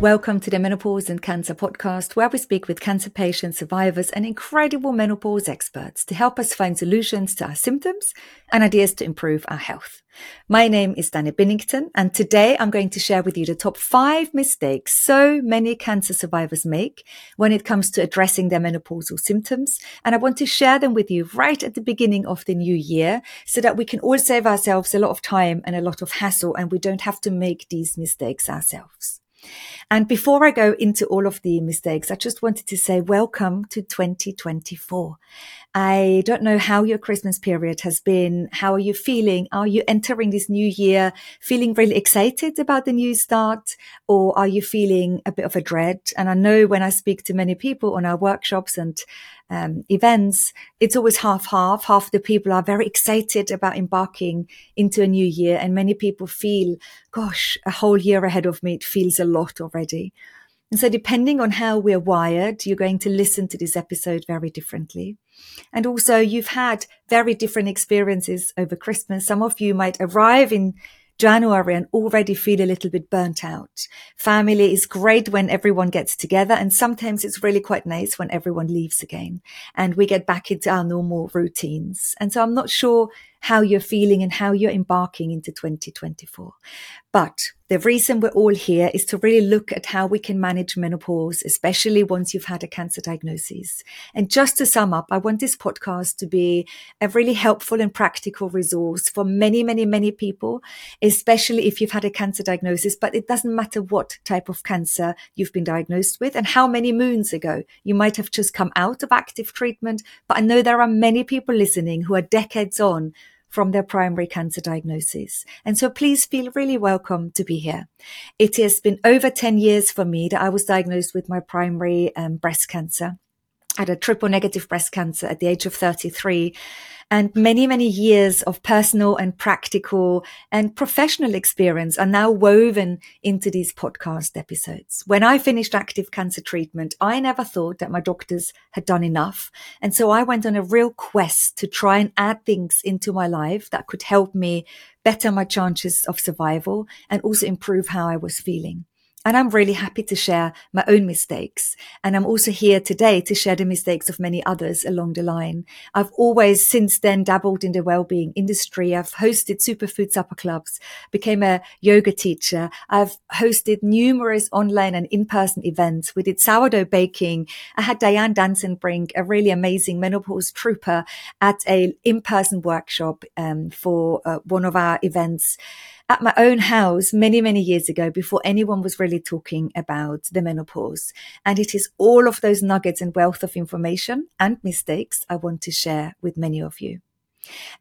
Welcome to the Menopause and Cancer podcast, where we speak with cancer patients, survivors, and incredible menopause experts to help us find solutions to our symptoms and ideas to improve our health. My name is Dani Binnington, and today I'm going to share with you the top five mistakes so many cancer survivors make when it comes to addressing their menopausal symptoms. And I want to share them with you right at the beginning of the new year so that we can all save ourselves a lot of time and a lot of hassle, and we don't have to make these mistakes ourselves. And before I go into all of the mistakes, I just wanted to say welcome to 2024. I don't know how your Christmas period has been. How are you feeling? Are you entering this new year feeling really excited about the new start or are you feeling a bit of a dread? And I know when I speak to many people on our workshops and um, events, it's always half half. Half the people are very excited about embarking into a new year, and many people feel, gosh, a whole year ahead of me, it feels a lot already. And so, depending on how we're wired, you're going to listen to this episode very differently. And also, you've had very different experiences over Christmas. Some of you might arrive in January and already feel a little bit burnt out. Family is great when everyone gets together and sometimes it's really quite nice when everyone leaves again and we get back into our normal routines. And so I'm not sure how you're feeling and how you're embarking into 2024. But the reason we're all here is to really look at how we can manage menopause, especially once you've had a cancer diagnosis. And just to sum up, I want this podcast to be a really helpful and practical resource for many, many, many people, especially if you've had a cancer diagnosis, but it doesn't matter what type of cancer you've been diagnosed with and how many moons ago. You might have just come out of active treatment, but I know there are many people listening who are decades on from their primary cancer diagnosis. And so please feel really welcome to be here. It has been over 10 years for me that I was diagnosed with my primary um, breast cancer. Had a triple negative breast cancer at the age of 33 and many, many years of personal and practical and professional experience are now woven into these podcast episodes. When I finished active cancer treatment, I never thought that my doctors had done enough. And so I went on a real quest to try and add things into my life that could help me better my chances of survival and also improve how I was feeling. And I'm really happy to share my own mistakes. And I'm also here today to share the mistakes of many others along the line. I've always since then dabbled in the well-being industry. I've hosted superfood supper clubs, became a yoga teacher. I've hosted numerous online and in-person events. We did sourdough baking. I had Diane Danson bring a really amazing menopause trooper at a in-person workshop um, for uh, one of our events at my own house many, many years ago before anyone was really talking about the menopause. And it is all of those nuggets and wealth of information and mistakes I want to share with many of you.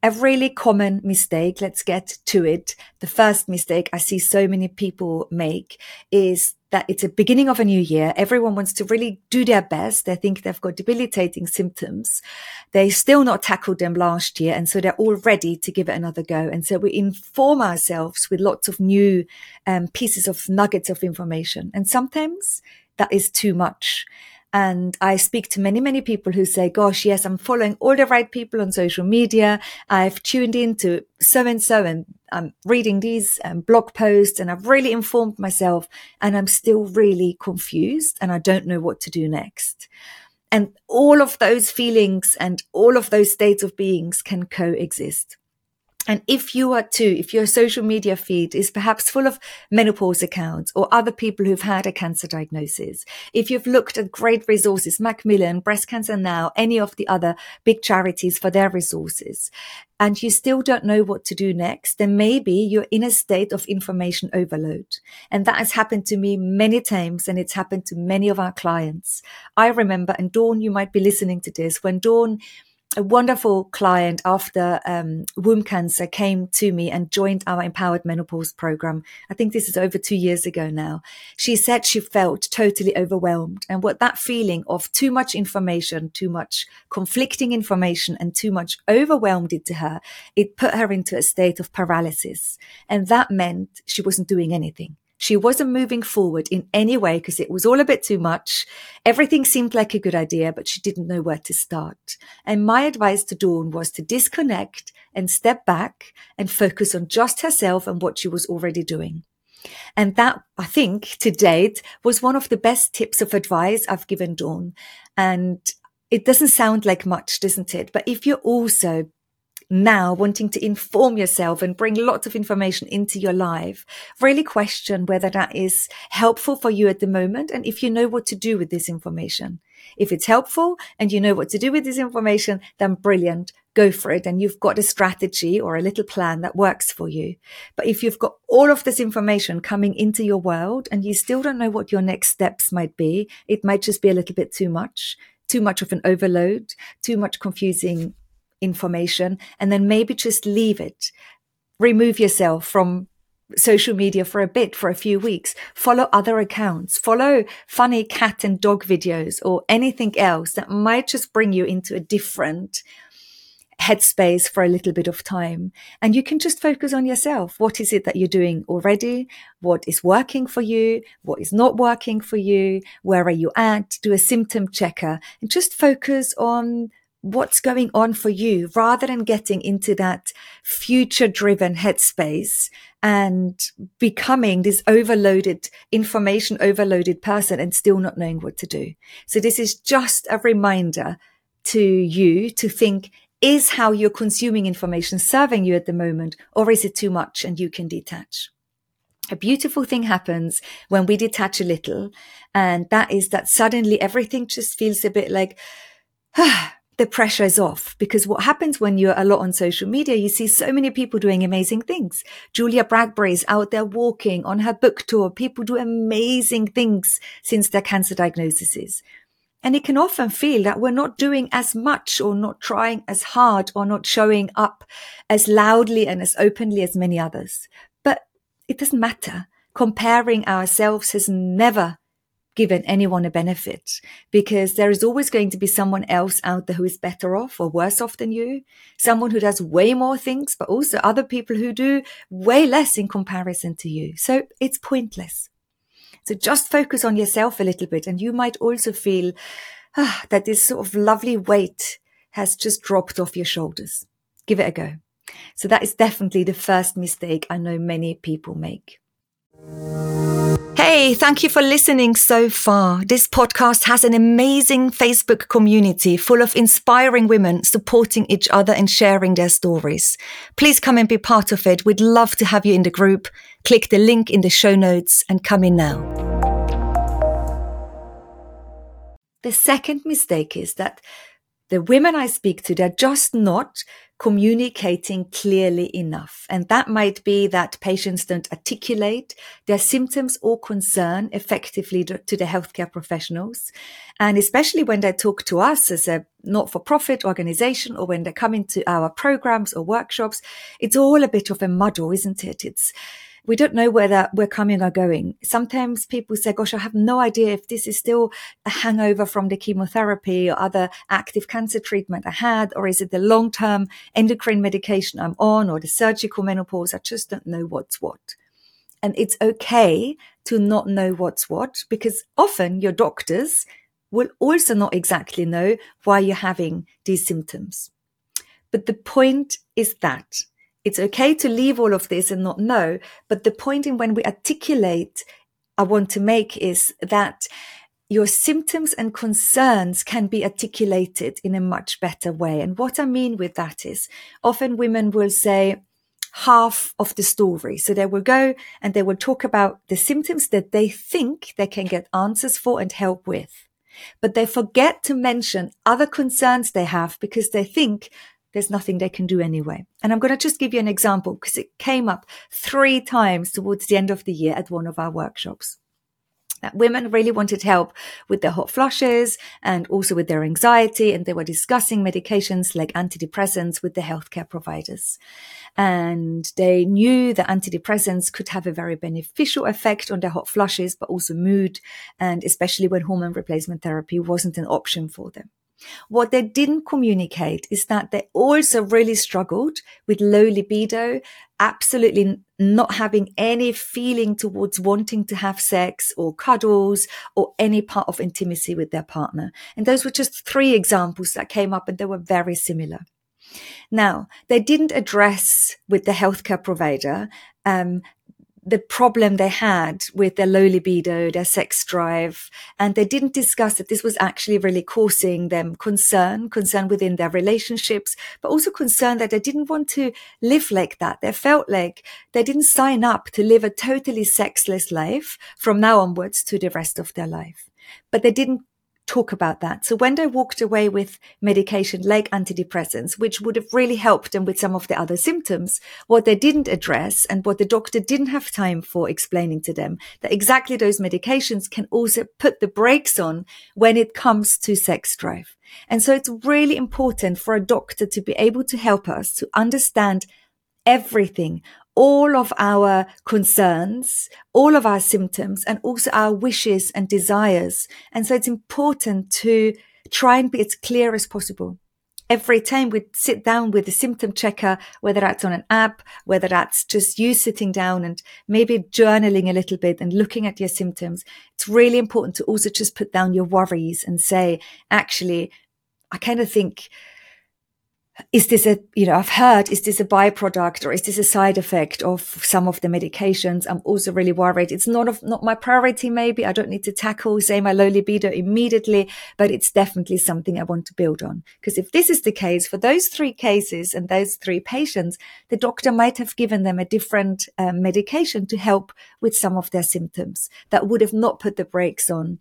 A really common mistake, let's get to it. The first mistake I see so many people make is that it's a beginning of a new year. Everyone wants to really do their best. They think they've got debilitating symptoms. They still not tackled them last year. And so they're all ready to give it another go. And so we inform ourselves with lots of new um, pieces of nuggets of information. And sometimes that is too much. And I speak to many, many people who say, gosh, yes, I'm following all the right people on social media. I've tuned in to so and so and I'm reading these um, blog posts and I've really informed myself and I'm still really confused and I don't know what to do next. And all of those feelings and all of those states of beings can coexist. And if you are too, if your social media feed is perhaps full of menopause accounts or other people who've had a cancer diagnosis, if you've looked at great resources, Macmillan, Breast Cancer Now, any of the other big charities for their resources, and you still don't know what to do next, then maybe you're in a state of information overload. And that has happened to me many times and it's happened to many of our clients. I remember, and Dawn, you might be listening to this, when Dawn a wonderful client after um, womb cancer came to me and joined our empowered menopause program. I think this is over two years ago now. She said she felt totally overwhelmed and what that feeling of too much information, too much conflicting information and too much overwhelmed did to her, it put her into a state of paralysis. And that meant she wasn't doing anything. She wasn't moving forward in any way because it was all a bit too much. Everything seemed like a good idea, but she didn't know where to start. And my advice to Dawn was to disconnect and step back and focus on just herself and what she was already doing. And that, I think, to date was one of the best tips of advice I've given Dawn. And it doesn't sound like much, doesn't it? But if you're also now wanting to inform yourself and bring lots of information into your life, really question whether that is helpful for you at the moment and if you know what to do with this information. If it's helpful and you know what to do with this information, then brilliant. Go for it. And you've got a strategy or a little plan that works for you. But if you've got all of this information coming into your world and you still don't know what your next steps might be, it might just be a little bit too much, too much of an overload, too much confusing information and then maybe just leave it. Remove yourself from social media for a bit, for a few weeks. Follow other accounts. Follow funny cat and dog videos or anything else that might just bring you into a different headspace for a little bit of time. And you can just focus on yourself. What is it that you're doing already? What is working for you? What is not working for you? Where are you at? Do a symptom checker and just focus on what's going on for you rather than getting into that future driven headspace and becoming this overloaded information overloaded person and still not knowing what to do. So this is just a reminder to you to think, is how you're consuming information serving you at the moment, or is it too much and you can detach? A beautiful thing happens when we detach a little. And that is that suddenly everything just feels a bit like, ah, the pressure is off because what happens when you're a lot on social media, you see so many people doing amazing things. Julia Bradbury is out there walking on her book tour. People do amazing things since their cancer diagnoses. And it can often feel that we're not doing as much or not trying as hard or not showing up as loudly and as openly as many others. But it doesn't matter. Comparing ourselves has never given anyone a benefit because there is always going to be someone else out there who is better off or worse off than you. Someone who does way more things, but also other people who do way less in comparison to you. So it's pointless. So just focus on yourself a little bit and you might also feel ah, that this sort of lovely weight has just dropped off your shoulders. Give it a go. So that is definitely the first mistake I know many people make. Hey, thank you for listening so far. This podcast has an amazing Facebook community full of inspiring women supporting each other and sharing their stories. Please come and be part of it. We'd love to have you in the group. Click the link in the show notes and come in now. The second mistake is that the women I speak to, they're just not communicating clearly enough. And that might be that patients don't articulate their symptoms or concern effectively to the healthcare professionals. And especially when they talk to us as a not for profit organization or when they come into our programs or workshops, it's all a bit of a muddle, isn't it? It's, we don't know whether we're coming or going. Sometimes people say, gosh, I have no idea if this is still a hangover from the chemotherapy or other active cancer treatment I had, or is it the long term endocrine medication I'm on or the surgical menopause? I just don't know what's what. And it's okay to not know what's what because often your doctors will also not exactly know why you're having these symptoms. But the point is that it's okay to leave all of this and not know. But the point in when we articulate, I want to make is that your symptoms and concerns can be articulated in a much better way. And what I mean with that is often women will say, half of the story. So they will go and they will talk about the symptoms that they think they can get answers for and help with. But they forget to mention other concerns they have because they think there's nothing they can do anyway. And I'm going to just give you an example because it came up three times towards the end of the year at one of our workshops. that women really wanted help with their hot flushes and also with their anxiety. And they were discussing medications like antidepressants with the healthcare providers. And they knew that antidepressants could have a very beneficial effect on their hot flushes, but also mood. And especially when hormone replacement therapy wasn't an option for them. What they didn't communicate is that they also really struggled with low libido, absolutely not having any feeling towards wanting to have sex or cuddles or any part of intimacy with their partner. And those were just three examples that came up and they were very similar. Now, they didn't address with the healthcare provider um, the problem they had with their low libido, their sex drive. And they didn't discuss that this was actually really causing them concern, concern within their relationships, but also concern that they didn't want to live like that. They felt like they didn't sign up to live a totally sexless life from now onwards to the rest of their life. But they didn't talk about that. So when they walked away with medication like antidepressants, which would have really helped them with some of the other symptoms, what they didn't address and what the doctor didn't have time for explaining to them that exactly those medications can also put the brakes on when it comes to sex drive. And so it's really important for a doctor to be able to help us to understand everything all of our concerns, all of our symptoms, and also our wishes and desires. And so it's important to try and be as clear as possible. Every time we sit down with a symptom checker, whether that's on an app, whether that's just you sitting down and maybe journaling a little bit and looking at your symptoms, it's really important to also just put down your worries and say, actually, I kind of think is this a, you know, I've heard, is this a byproduct or is this a side effect of some of the medications? I'm also really worried. It's not of, not my priority. Maybe I don't need to tackle, say my low libido immediately, but it's definitely something I want to build on. Because if this is the case for those three cases and those three patients, the doctor might have given them a different um, medication to help with some of their symptoms that would have not put the brakes on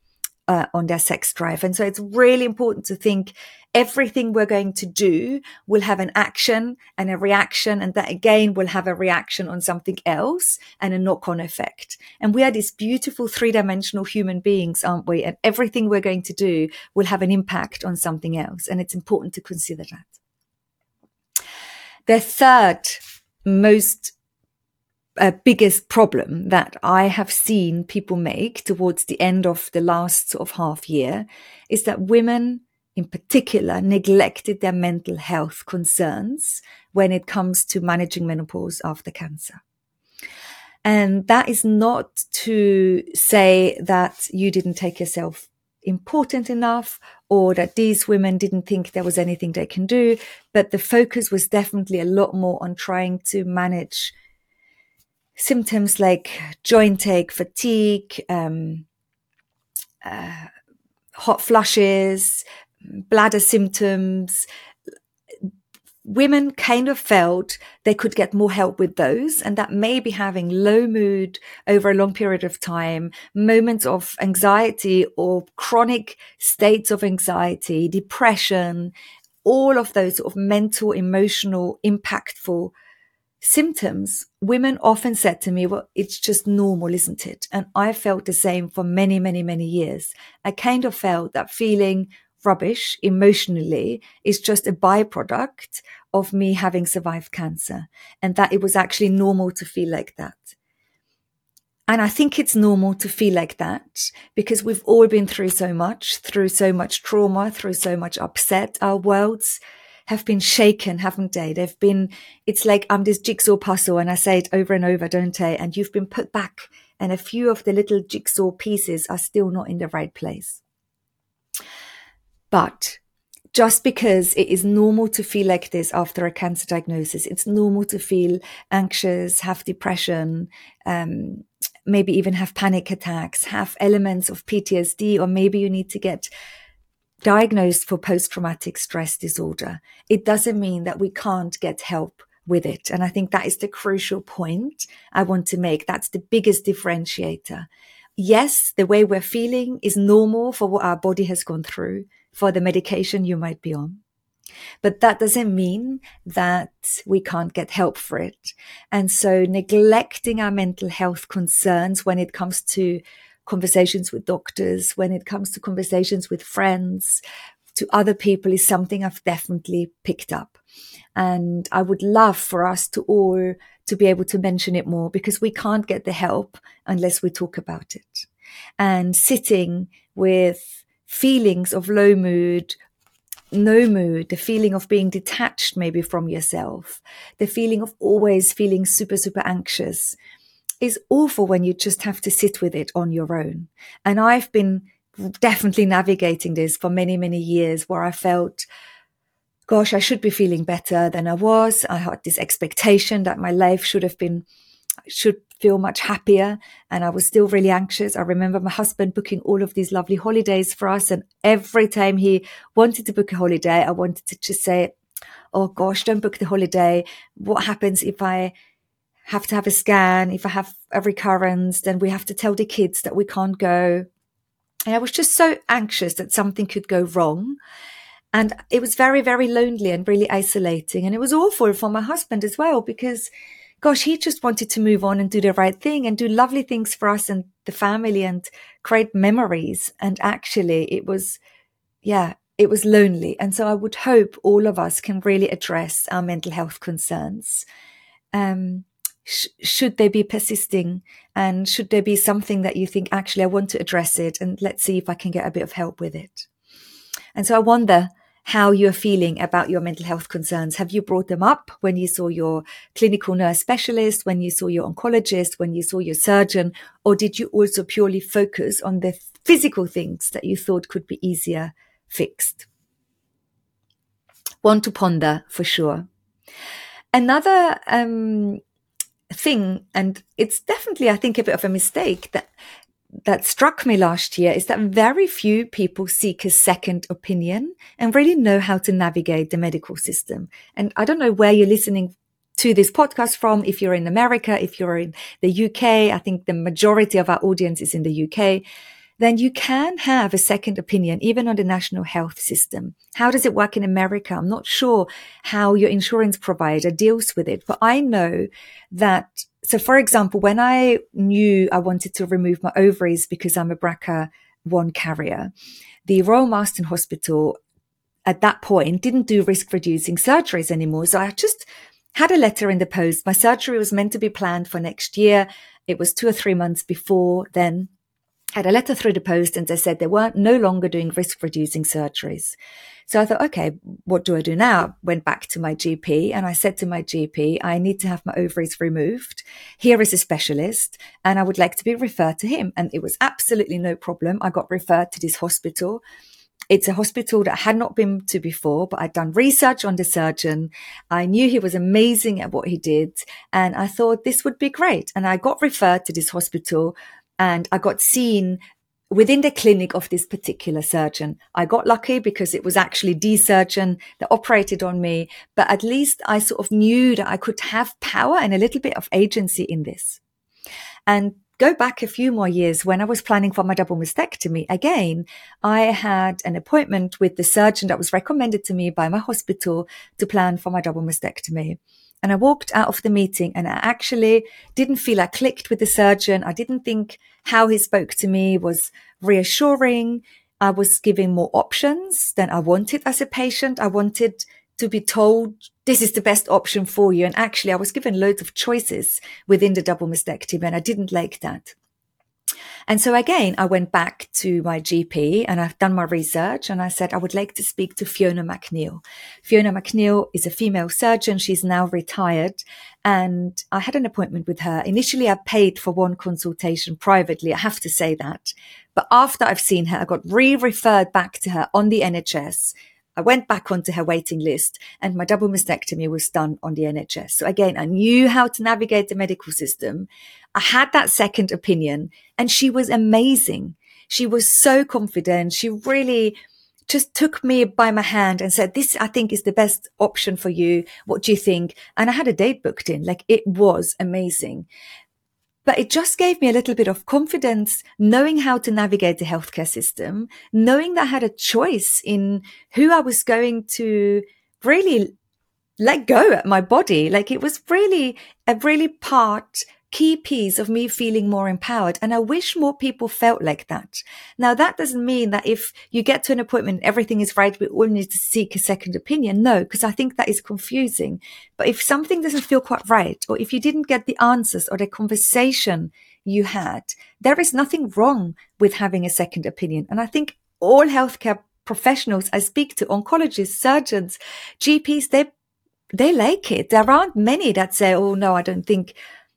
uh, on their sex drive. And so it's really important to think everything we're going to do will have an action and a reaction. And that again will have a reaction on something else and a knock on effect. And we are these beautiful three dimensional human beings, aren't we? And everything we're going to do will have an impact on something else. And it's important to consider that. The third most uh, biggest problem that I have seen people make towards the end of the last sort of half year is that women in particular neglected their mental health concerns when it comes to managing menopause after cancer. And that is not to say that you didn't take yourself important enough or that these women didn't think there was anything they can do, but the focus was definitely a lot more on trying to manage symptoms like joint ache, fatigue, um, uh, hot flushes, bladder symptoms. Women kind of felt they could get more help with those and that maybe having low mood over a long period of time, moments of anxiety or chronic states of anxiety, depression, all of those sort of mental, emotional, impactful symptoms, women often said to me, well, it's just normal, isn't it? And I felt the same for many, many, many years. I kind of felt that feeling rubbish emotionally is just a byproduct of me having survived cancer and that it was actually normal to feel like that. And I think it's normal to feel like that because we've all been through so much, through so much trauma, through so much upset. Our worlds have been shaken, haven't they? They've been, it's like I'm this jigsaw puzzle and I say it over and over, don't I? And you've been put back and a few of the little jigsaw pieces are still not in the right place. But just because it is normal to feel like this after a cancer diagnosis, it's normal to feel anxious, have depression, um, maybe even have panic attacks, have elements of PTSD, or maybe you need to get diagnosed for post-traumatic stress disorder, it doesn't mean that we can't get help with it. And I think that is the crucial point I want to make. That's the biggest differentiator. Yes, the way we're feeling is normal for what our body has gone through, for the medication you might be on. But that doesn't mean that we can't get help for it. And so neglecting our mental health concerns when it comes to conversations with doctors, when it comes to conversations with friends, to other people is something I've definitely picked up. And I would love for us to all to be able to mention it more because we can't get the help unless we talk about it. And sitting with feelings of low mood, no mood, the feeling of being detached maybe from yourself, the feeling of always feeling super, super anxious is awful when you just have to sit with it on your own. And I've been definitely navigating this for many, many years where I felt, gosh, I should be feeling better than I was. I had this expectation that my life should have been, should feel much happier. And I was still really anxious. I remember my husband booking all of these lovely holidays for us. And every time he wanted to book a holiday, I wanted to just say, Oh gosh, don't book the holiday. What happens if I have to have a scan? If I have a recurrence, then we have to tell the kids that we can't go. And I was just so anxious that something could go wrong. And it was very, very lonely and really isolating. And it was awful for my husband as well, because gosh, he just wanted to move on and do the right thing and do lovely things for us and the family and create memories. And actually it was, yeah, it was lonely. And so I would hope all of us can really address our mental health concerns. Um, sh- should they be persisting and should there be something that you think actually I want to address it and let's see if I can get a bit of help with it. And so I wonder how you're feeling about your mental health concerns. Have you brought them up when you saw your clinical nurse specialist, when you saw your oncologist, when you saw your surgeon, or did you also purely focus on the physical things that you thought could be easier fixed? One to ponder for sure. Another um, thing, and it's definitely, I think, a bit of a mistake that that struck me last year is that very few people seek a second opinion and really know how to navigate the medical system. And I don't know where you're listening to this podcast from. If you're in America, if you're in the UK, I think the majority of our audience is in the UK then you can have a second opinion, even on the national health system. How does it work in America? I'm not sure how your insurance provider deals with it, but I know that. So, for example, when I knew I wanted to remove my ovaries because I'm a BRCA1 carrier, the Royal Marsden Hospital at that point didn't do risk reducing surgeries anymore. So I just had a letter in the post. My surgery was meant to be planned for next year. It was two or three months before then had a letter through the post and they said they weren't no longer doing risk reducing surgeries. So I thought, okay, what do I do now? Went back to my GP and I said to my GP, I need to have my ovaries removed. Here is a specialist and I would like to be referred to him. And it was absolutely no problem. I got referred to this hospital. It's a hospital that I had not been to before, but I'd done research on the surgeon. I knew he was amazing at what he did. And I thought this would be great. And I got referred to this hospital and I got seen within the clinic of this particular surgeon. I got lucky because it was actually the surgeon that operated on me, but at least I sort of knew that I could have power and a little bit of agency in this. And go back a few more years when I was planning for my double mastectomy, again, I had an appointment with the surgeon that was recommended to me by my hospital to plan for my double mastectomy. And I walked out of the meeting and I actually didn't feel I clicked with the surgeon. I didn't think how he spoke to me was reassuring. I was giving more options than I wanted as a patient. I wanted to be told this is the best option for you. And actually I was given loads of choices within the double mastectomy and I didn't like that. And so again, I went back to my GP and I've done my research and I said, I would like to speak to Fiona MacNeill. Fiona MacNeill is a female surgeon. She's now retired. And I had an appointment with her. Initially, I paid for one consultation privately. I have to say that. But after I've seen her, I got re-referred back to her on the NHS I went back onto her waiting list and my double mastectomy was done on the NHS. So again, I knew how to navigate the medical system. I had that second opinion and she was amazing. She was so confident. She really just took me by my hand and said, this, I think is the best option for you. What do you think? And I had a date booked in. Like it was amazing. But it just gave me a little bit of confidence, knowing how to navigate the healthcare system, knowing that I had a choice in who I was going to really let go at my body. Like it was really a really part key piece of me feeling more empowered. And I wish more people felt like that. Now, that doesn't mean that if you get to an appointment, everything is right. We all need to seek a second opinion. No, because I think that is confusing. But if something doesn't feel quite right, or if you didn't get the answers or the conversation you had, there is nothing wrong with having a second opinion. And I think all healthcare professionals I speak to, oncologists, surgeons, GPs, they they like it. There aren't many that say, "Oh no, I don't think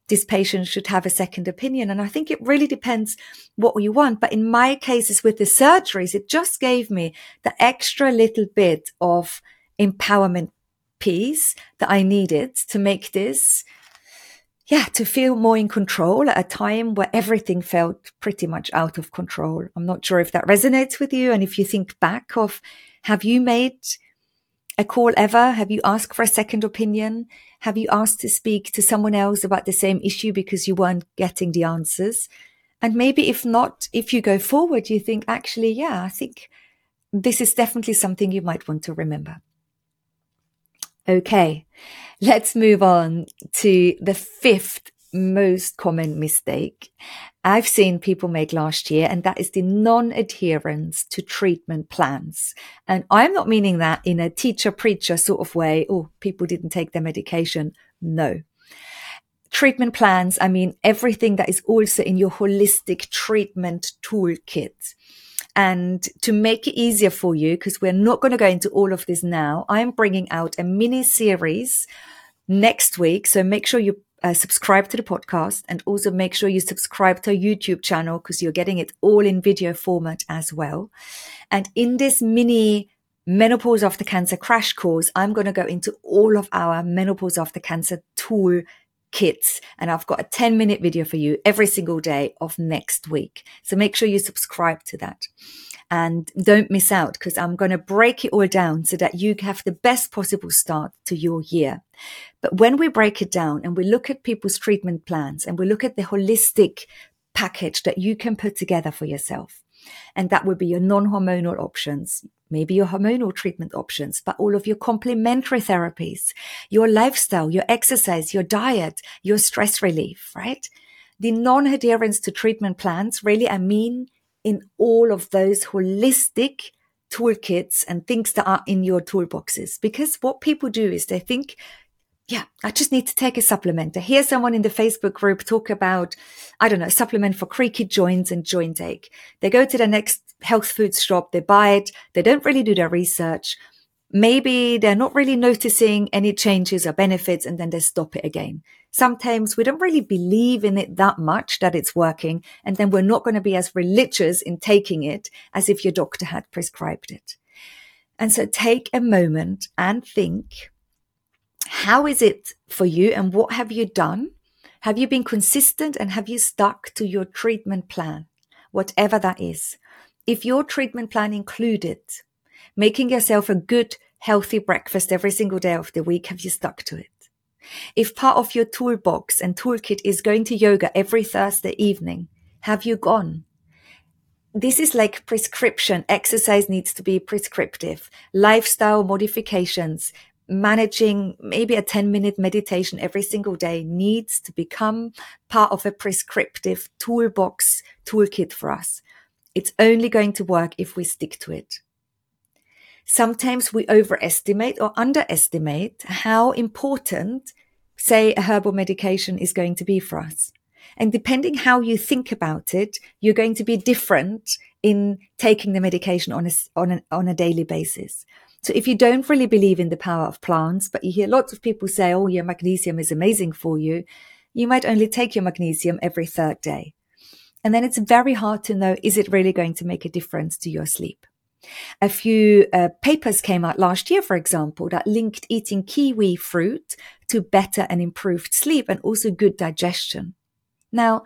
this patient should have a second opinion. And I think it really depends what you want. But in my cases with the surgeries, it just gave me the extra little bit of empowerment piece that I needed to make this, yeah, to feel more in control at a time where everything felt pretty much out of control. I'm not sure if that resonates with you. And if you think back of, have you made a call ever? Have you asked for a second opinion? Have you asked to speak to someone else about the same issue because you weren't getting the answers? And maybe if not, if you go forward, you think, actually, yeah, I think this is definitely something you might want to remember. Okay, let's move on to the fifth most common mistake I've seen people make last year, and that is the non-adherence to treatment plans. And I'm not meaning that in a teacher preacher sort of way. Oh, people didn't take their medication. No. Treatment plans, I mean everything that is also in your holistic treatment toolkit. And to make it easier for you, because we're not going to go into all of this now, I'm bringing out a mini series next week. So make sure you uh, subscribe to the podcast and also make sure you subscribe to our YouTube channel because you're getting it all in video format as well. And in this mini menopause after cancer crash course, I'm going to go into all of our menopause after cancer tool kits. And I've got a 10 minute video for you every single day of next week. So make sure you subscribe to that and don't miss out because I'm going to break it all down so that you have the best possible start to your year. But when we break it down and we look at people's treatment plans and we look at the holistic package that you can put together for yourself, and that would be your non-hormonal options, maybe your hormonal treatment options, but all of your complementary therapies, your lifestyle, your exercise, your diet, your stress relief, right? The non-adherence to treatment plans, really, I mean in all of those holistic toolkits and things that are in your toolboxes. Because what people do is they think, yeah, I just need to take a supplement. I hear someone in the Facebook group talk about, I don't know, supplement for creaky joints and joint ache. They go to the next health food shop, they buy it, they don't really do their research. Maybe they're not really noticing any changes or benefits and then they stop it again sometimes we don't really believe in it that much that it's working. And then we're not going to be as religious in taking it as if your doctor had prescribed it. And so take a moment and think, how is it for you and what have you done? Have you been consistent and have you stuck to your treatment plan? Whatever that is. If your treatment plan included making yourself a good, healthy breakfast every single day of the week, have you stuck to it? If part of your toolbox and toolkit is going to yoga every Thursday evening, have you gone? This is like prescription. Exercise needs to be prescriptive. Lifestyle modifications, managing maybe a 10 minute meditation every single day needs to become part of a prescriptive toolbox toolkit for us. It's only going to work if we stick to it. Sometimes we overestimate or underestimate how important, say, a herbal medication is going to be for us. And depending how you think about it, you're going to be different in taking the medication on a, on a, on a daily basis. So if you don't really believe in the power of plants, but you hear lots of people say, oh, your magnesium is amazing for you, you might only take your magnesium every third day. And then it's very hard to know, is it really going to make a difference to your sleep? A few uh, papers came out last year, for example, that linked eating kiwi fruit to better and improved sleep and also good digestion. Now,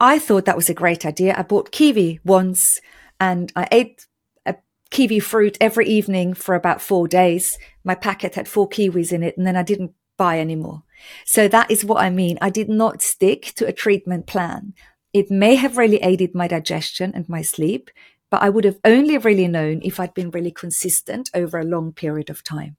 I thought that was a great idea. I bought kiwi once and I ate a kiwi fruit every evening for about four days. My packet had four kiwis in it and then I didn't buy anymore. So that is what I mean. I did not stick to a treatment plan. It may have really aided my digestion and my sleep, but I would have only really known if I'd been really consistent over a long period of time.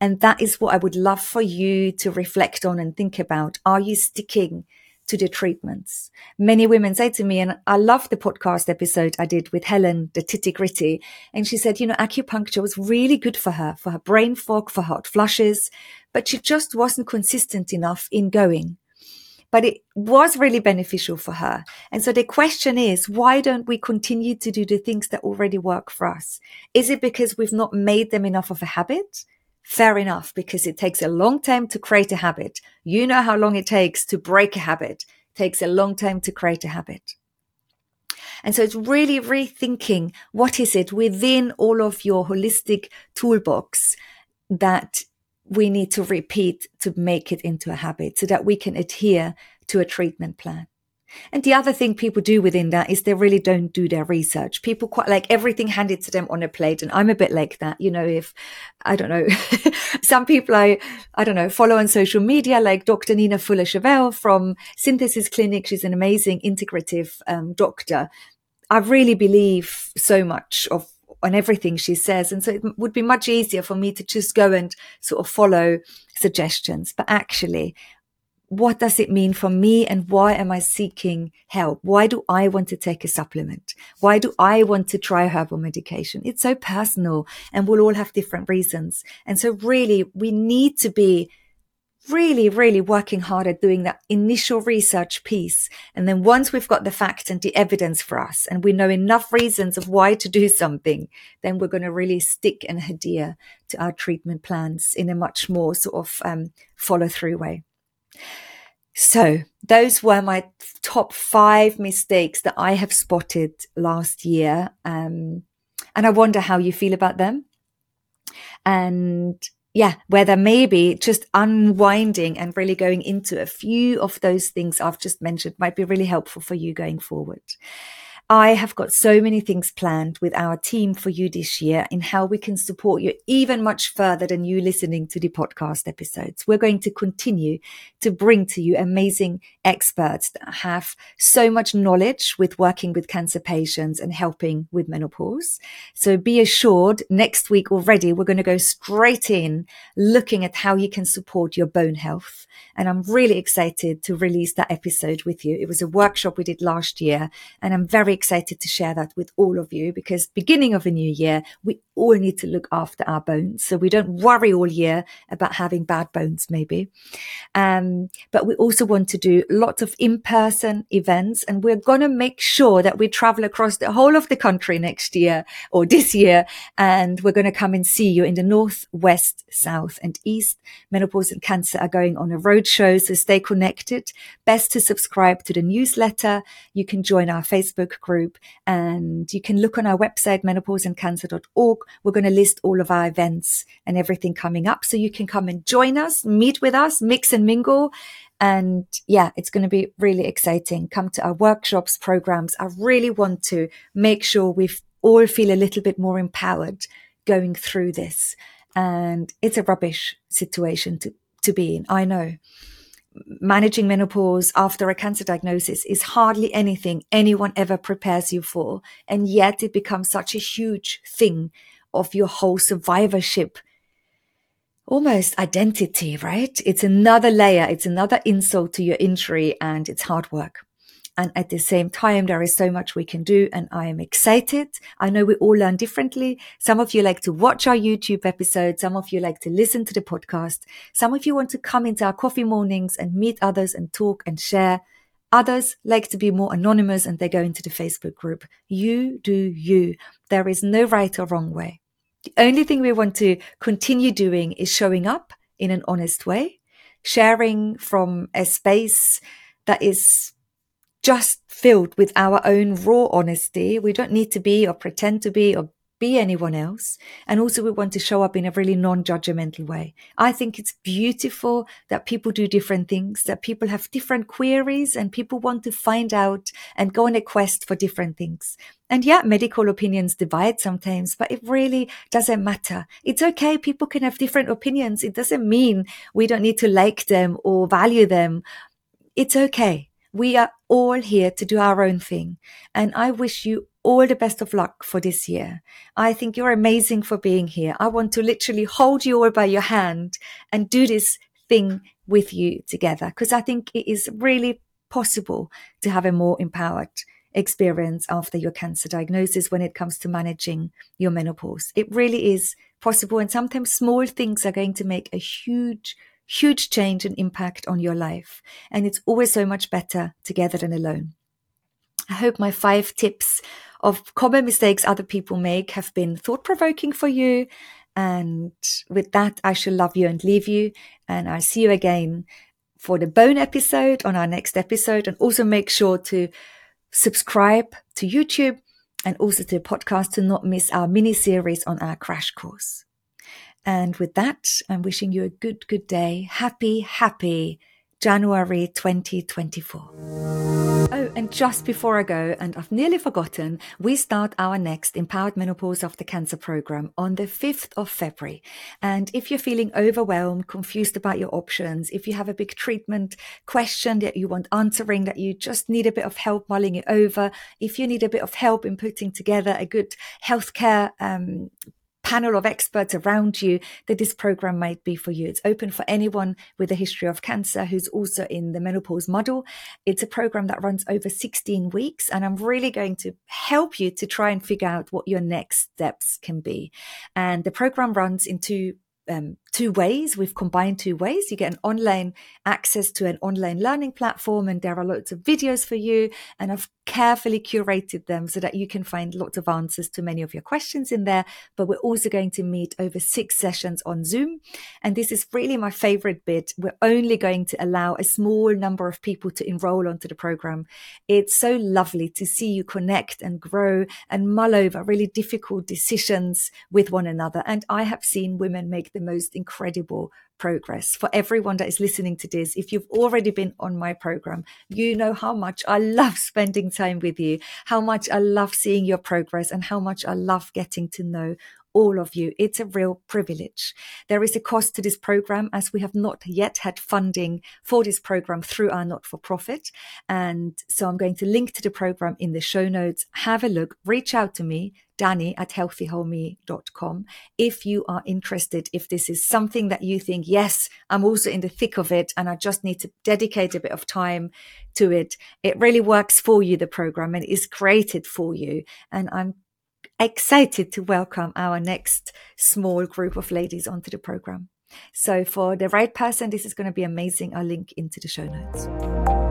And that is what I would love for you to reflect on and think about. Are you sticking to the treatments. Many women say to me, and I love the podcast episode I did with Helen, the titty gritty. And she said, you know, acupuncture was really good for her, for her brain fog, for hot flushes, but she just wasn't consistent enough in going. But it was really beneficial for her. And so the question is, why don't we continue to do the things that already work for us? Is it because we've not made them enough of a habit? Fair enough, because it takes a long time to create a habit. You know how long it takes to break a habit. It takes a long time to create a habit. And so it's really rethinking what is it within all of your holistic toolbox that we need to repeat to make it into a habit so that we can adhere to a treatment plan. And the other thing people do within that is they really don't do their research. People quite like everything handed to them on a plate. And I'm a bit like that. You know, if I don't know, some people I, I don't know, follow on social media, like Dr. Nina Fuller-Shavel from Synthesis Clinic. She's an amazing integrative um, doctor. I really believe so much of on everything she says. And so it would be much easier for me to just go and sort of follow suggestions. But actually, what does it mean for me and why am I seeking help? Why do I want to take a supplement? Why do I want to try herbal medication? It's so personal and we'll all have different reasons. And so really we need to be really, really working hard at doing that initial research piece. And then once we've got the facts and the evidence for us and we know enough reasons of why to do something, then we're going to really stick and adhere to our treatment plans in a much more sort of um, follow through way. So those were my top five mistakes that I have spotted last year. Um, and I wonder how you feel about them. And yeah, whether maybe just unwinding and really going into a few of those things I've just mentioned might be really helpful for you going forward. I have got so many things planned with our team for you this year in how we can support you even much further than you listening to the podcast episodes. We're going to continue to bring to you amazing experts that have so much knowledge with working with cancer patients and helping with menopause. So be assured next week already, we're going to go straight in looking at how you can support your bone health. And I'm really excited to release that episode with you. It was a workshop we did last year and I'm very excited to share that with all of you because beginning of a new year, we all need to look after our bones. So we don't worry all year about having bad bones, maybe. Um, but we also want to do lots of in-person events and we're going to make sure that we travel across the whole of the country next year or this year. And we're going to come and see you in the north, west, south and east. Menopause and cancer are going on a roadshow. So stay connected. Best to subscribe to the newsletter. You can join our Facebook group and you can look on our website, menopauseandcancer.org. We're going to list all of our events and everything coming up. So you can come and join us, meet with us, mix and mingle. And yeah, it's going to be really exciting. Come to our workshops, programs. I really want to make sure we all feel a little bit more empowered going through this. And it's a rubbish situation to, to be in. I know managing menopause after a cancer diagnosis is hardly anything anyone ever prepares you for. And yet it becomes such a huge thing of your whole survivorship almost identity, right? It's another layer. It's another insult to your injury and it's hard work. And at the same time, there is so much we can do. And I am excited. I know we all learn differently. Some of you like to watch our YouTube episodes. Some of you like to listen to the podcast. Some of you want to come into our coffee mornings and meet others and talk and share. Others like to be more anonymous and they go into the Facebook group. You do you. There is no right or wrong way. The only thing we want to continue doing is showing up in an honest way, sharing from a space that is just filled with our own raw honesty. We don't need to be or pretend to be or be anyone else. And also we want to show up in a really non-judgmental way. I think it's beautiful that people do different things, that people have different queries and people want to find out and go on a quest for different things. And yeah, medical opinions divide sometimes, but it really doesn't matter. It's okay. People can have different opinions. It doesn't mean we don't need to like them or value them. It's okay. We are all here to do our own thing. And I wish you all the best of luck for this year. I think you're amazing for being here. I want to literally hold you all by your hand and do this thing with you together because I think it is really possible to have a more empowered experience after your cancer diagnosis when it comes to managing your menopause. It really is possible. And sometimes small things are going to make a huge, huge change and impact on your life. And it's always so much better together than alone. I hope my five tips of common mistakes other people make have been thought provoking for you. And with that, I shall love you and leave you. And I'll see you again for the bone episode on our next episode. And also make sure to subscribe to YouTube and also to the podcast to not miss our mini series on our crash course. And with that, I'm wishing you a good, good day. Happy, happy January 2024. Oh, and just before I go, and I've nearly forgotten, we start our next Empowered Menopause After Cancer program on the 5th of February. And if you're feeling overwhelmed, confused about your options, if you have a big treatment question that you want answering, that you just need a bit of help mulling it over, if you need a bit of help in putting together a good healthcare um, panel of experts around you that this program might be for you. It's open for anyone with a history of cancer who's also in the menopause model. It's a program that runs over 16 weeks, and I'm really going to help you to try and figure out what your next steps can be. And the program runs in two um, two ways. We've combined two ways. You get an online access to an online learning platform, and there are lots of videos for you. And I've carefully curated them so that you can find lots of answers to many of your questions in there. But we're also going to meet over six sessions on Zoom. And this is really my favorite bit. We're only going to allow a small number of people to enroll onto the program. It's so lovely to see you connect and grow and mull over really difficult decisions with one another. And I have seen women make the most incredible progress. For everyone that is listening to this, if you've already been on my program, you know how much I love spending time with you, how much I love seeing your progress, and how much I love getting to know all of you. It's a real privilege. There is a cost to this program as we have not yet had funding for this program through our not for profit. And so I'm going to link to the program in the show notes. Have a look, reach out to me, Dani at healthywholeme.com. If you are interested, if this is something that you think, yes, I'm also in the thick of it and I just need to dedicate a bit of time to it, it really works for you, the program, and is created for you. And I'm excited to welcome our next small group of ladies onto the program. So, for the right person, this is going to be amazing. I'll link into the show notes.